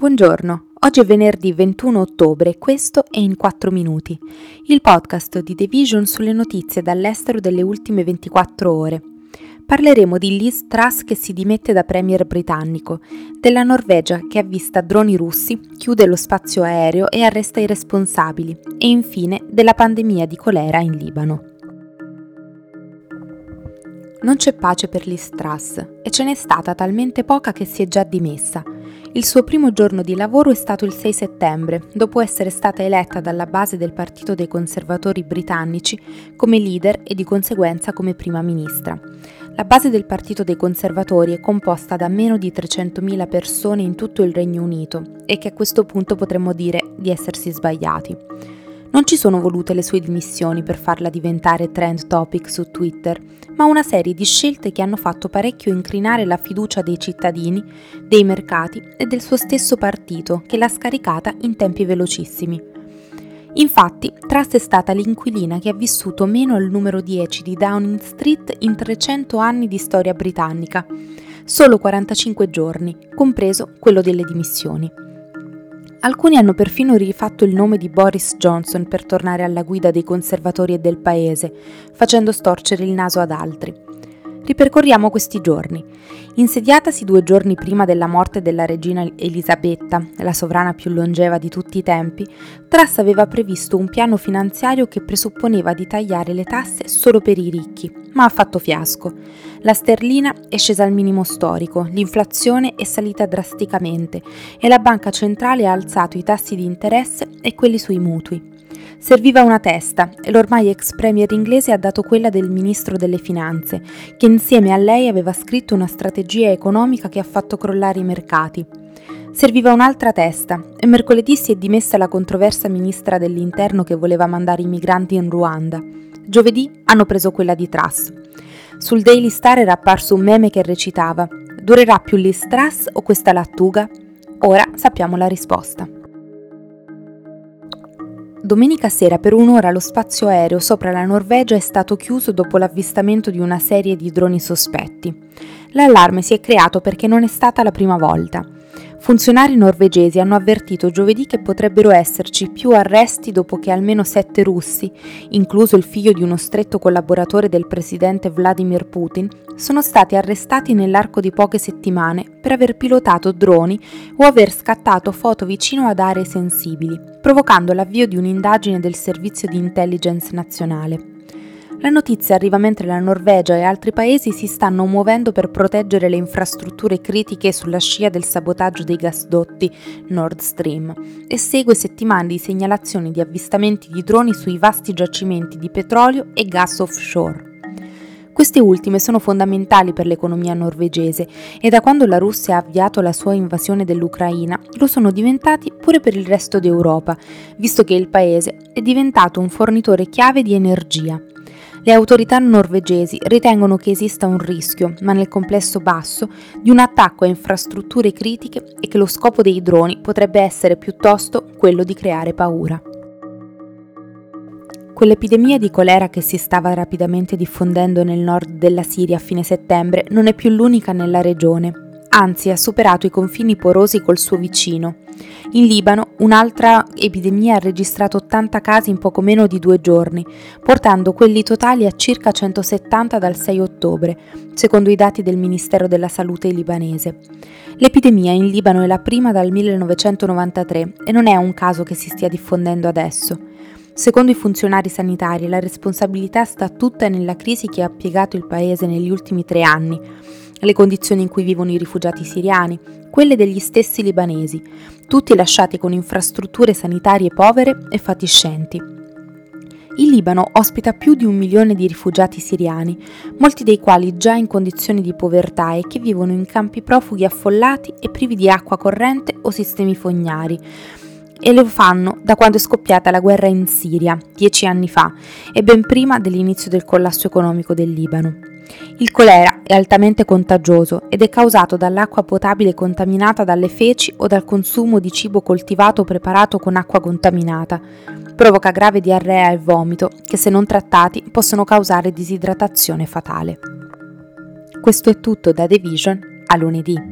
Buongiorno, oggi è venerdì 21 ottobre e questo è In 4 Minuti, il podcast di The Vision sulle notizie dall'estero delle ultime 24 ore. Parleremo di Liz Truss che si dimette da premier britannico, della Norvegia che avvista droni russi, chiude lo spazio aereo e arresta i responsabili e infine della pandemia di colera in Libano. Non c'è pace per Truss e ce n'è stata talmente poca che si è già dimessa – il suo primo giorno di lavoro è stato il 6 settembre, dopo essere stata eletta dalla base del Partito dei Conservatori britannici come leader e di conseguenza come prima ministra. La base del Partito dei Conservatori è composta da meno di 300.000 persone in tutto il Regno Unito e che a questo punto potremmo dire di essersi sbagliati. Non ci sono volute le sue dimissioni per farla diventare trend topic su Twitter, ma una serie di scelte che hanno fatto parecchio incrinare la fiducia dei cittadini, dei mercati e del suo stesso partito, che l'ha scaricata in tempi velocissimi. Infatti, Truss è stata l'inquilina che ha vissuto meno al numero 10 di Downing Street in 300 anni di storia britannica, solo 45 giorni, compreso quello delle dimissioni. Alcuni hanno perfino rifatto il nome di Boris Johnson per tornare alla guida dei conservatori e del paese, facendo storcere il naso ad altri. Ripercorriamo questi giorni. Insediatasi due giorni prima della morte della regina Elisabetta, la sovrana più longeva di tutti i tempi, Truss aveva previsto un piano finanziario che presupponeva di tagliare le tasse solo per i ricchi, ma ha fatto fiasco. La sterlina è scesa al minimo storico, l'inflazione è salita drasticamente e la banca centrale ha alzato i tassi di interesse e quelli sui mutui. Serviva una testa e l'ormai ex premier inglese ha dato quella del ministro delle finanze, che insieme a lei aveva scritto una strategia economica che ha fatto crollare i mercati. Serviva un'altra testa e mercoledì si è dimessa la controversa ministra dell'interno che voleva mandare i migranti in Ruanda. Giovedì hanno preso quella di Truss. Sul Daily Star era apparso un meme che recitava Durerà più Liz Truss o questa lattuga? Ora sappiamo la risposta. Domenica sera per un'ora lo spazio aereo sopra la Norvegia è stato chiuso dopo l'avvistamento di una serie di droni sospetti. L'allarme si è creato perché non è stata la prima volta. Funzionari norvegesi hanno avvertito giovedì che potrebbero esserci più arresti dopo che almeno sette russi, incluso il figlio di uno stretto collaboratore del presidente Vladimir Putin, sono stati arrestati nell'arco di poche settimane per aver pilotato droni o aver scattato foto vicino ad aree sensibili, provocando l'avvio di un'indagine del servizio di intelligence nazionale. La notizia arriva mentre la Norvegia e altri paesi si stanno muovendo per proteggere le infrastrutture critiche sulla scia del sabotaggio dei gasdotti Nord Stream e segue settimane di segnalazioni di avvistamenti di droni sui vasti giacimenti di petrolio e gas offshore. Queste ultime sono fondamentali per l'economia norvegese e da quando la Russia ha avviato la sua invasione dell'Ucraina lo sono diventati pure per il resto d'Europa, visto che il paese è diventato un fornitore chiave di energia. Le autorità norvegesi ritengono che esista un rischio, ma nel complesso basso, di un attacco a infrastrutture critiche e che lo scopo dei droni potrebbe essere piuttosto quello di creare paura. Quell'epidemia di colera che si stava rapidamente diffondendo nel nord della Siria a fine settembre non è più l'unica nella regione, anzi ha superato i confini porosi col suo vicino. In Libano un'altra epidemia ha registrato 80 casi in poco meno di due giorni, portando quelli totali a circa 170 dal 6 ottobre, secondo i dati del Ministero della Salute libanese. L'epidemia in Libano è la prima dal 1993 e non è un caso che si stia diffondendo adesso. Secondo i funzionari sanitari la responsabilità sta tutta nella crisi che ha piegato il paese negli ultimi tre anni le condizioni in cui vivono i rifugiati siriani, quelle degli stessi libanesi, tutti lasciati con infrastrutture sanitarie povere e fatiscenti. Il Libano ospita più di un milione di rifugiati siriani, molti dei quali già in condizioni di povertà e che vivono in campi profughi affollati e privi di acqua corrente o sistemi fognari, e lo fanno da quando è scoppiata la guerra in Siria, dieci anni fa, e ben prima dell'inizio del collasso economico del Libano. Il colera è altamente contagioso ed è causato dall'acqua potabile contaminata dalle feci o dal consumo di cibo coltivato o preparato con acqua contaminata. Provoca grave diarrea e vomito che se non trattati possono causare disidratazione fatale. Questo è tutto da The Vision a lunedì.